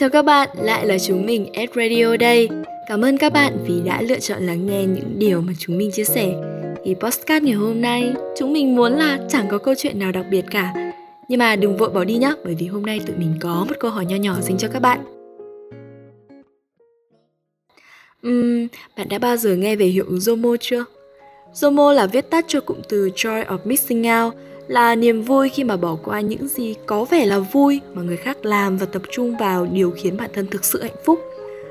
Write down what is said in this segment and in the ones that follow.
Chào các bạn, lại là chúng mình ad Radio đây. Cảm ơn các bạn vì đã lựa chọn lắng nghe những điều mà chúng mình chia sẻ. Thì podcast ngày hôm nay, chúng mình muốn là chẳng có câu chuyện nào đặc biệt cả. Nhưng mà đừng vội bỏ đi nhé, bởi vì hôm nay tụi mình có một câu hỏi nho nhỏ dành cho các bạn. Uhm, bạn đã bao giờ nghe về hiệu ứng Zomo chưa? Zomo là viết tắt cho cụm từ Joy of Missing Out, là niềm vui khi mà bỏ qua những gì có vẻ là vui mà người khác làm và tập trung vào điều khiến bản thân thực sự hạnh phúc.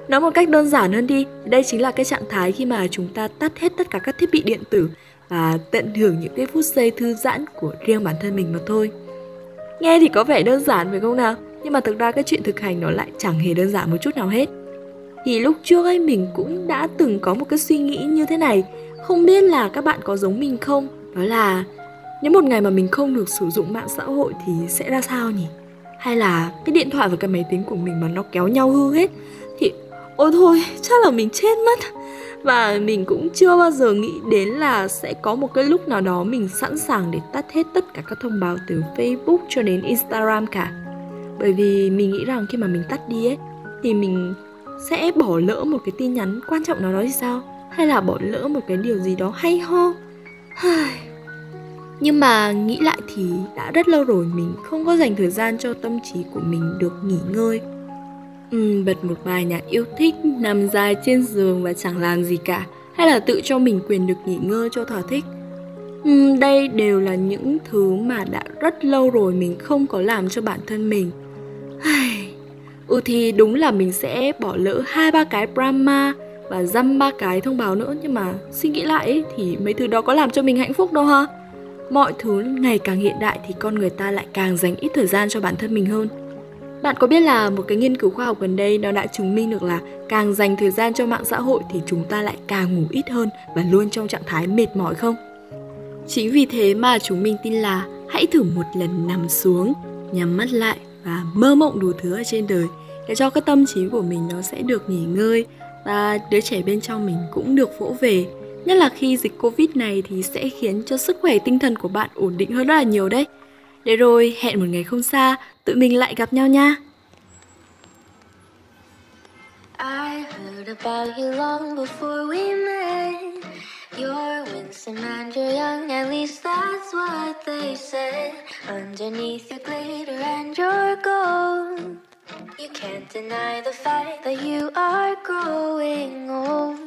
Nói một cách đơn giản hơn đi, đây chính là cái trạng thái khi mà chúng ta tắt hết tất cả các thiết bị điện tử và tận hưởng những cái phút giây thư giãn của riêng bản thân mình mà thôi. Nghe thì có vẻ đơn giản phải không nào? Nhưng mà thực ra cái chuyện thực hành nó lại chẳng hề đơn giản một chút nào hết. Thì lúc trước ấy mình cũng đã từng có một cái suy nghĩ như thế này Không biết là các bạn có giống mình không? Đó là nếu một ngày mà mình không được sử dụng mạng xã hội thì sẽ ra sao nhỉ? Hay là cái điện thoại và cái máy tính của mình mà nó kéo nhau hư hết Thì, ôi thôi, chắc là mình chết mất. Và mình cũng chưa bao giờ nghĩ đến là sẽ có một cái lúc nào đó mình sẵn sàng để tắt hết tất cả các thông báo từ Facebook cho đến Instagram cả. Bởi vì mình nghĩ rằng khi mà mình tắt đi ấy, Thì mình sẽ bỏ lỡ một cái tin nhắn quan trọng nào đó thì sao? Hay là bỏ lỡ một cái điều gì đó hay ho? Nhưng mà nghĩ lại thì đã rất lâu rồi mình không có dành thời gian cho tâm trí của mình được nghỉ ngơi. Ừ, bật một bài nhạc yêu thích nằm dài trên giường và chẳng làm gì cả hay là tự cho mình quyền được nghỉ ngơi cho thỏa thích. Ừ, đây đều là những thứ mà đã rất lâu rồi mình không có làm cho bản thân mình. Ừ thì đúng là mình sẽ bỏ lỡ hai ba cái brahma và dăm ba cái thông báo nữa nhưng mà suy nghĩ lại ấy, thì mấy thứ đó có làm cho mình hạnh phúc đâu ha mọi thứ ngày càng hiện đại thì con người ta lại càng dành ít thời gian cho bản thân mình hơn bạn có biết là một cái nghiên cứu khoa học gần đây nó đã chứng minh được là càng dành thời gian cho mạng xã hội thì chúng ta lại càng ngủ ít hơn và luôn trong trạng thái mệt mỏi không? Chính vì thế mà chúng mình tin là hãy thử một lần nằm xuống, nhắm mắt lại và mơ mộng đủ thứ ở trên đời để cho cái tâm trí của mình nó sẽ được nghỉ ngơi và đứa trẻ bên trong mình cũng được vỗ về nhất là khi dịch covid này thì sẽ khiến cho sức khỏe tinh thần của bạn ổn định hơn rất là nhiều đấy để rồi hẹn một ngày không xa tụi mình lại gặp nhau nha I heard about you long before we met You're winsome and you're young, at least that's what they said. Underneath your glitter and your gold, you can't deny the fact that you are growing old.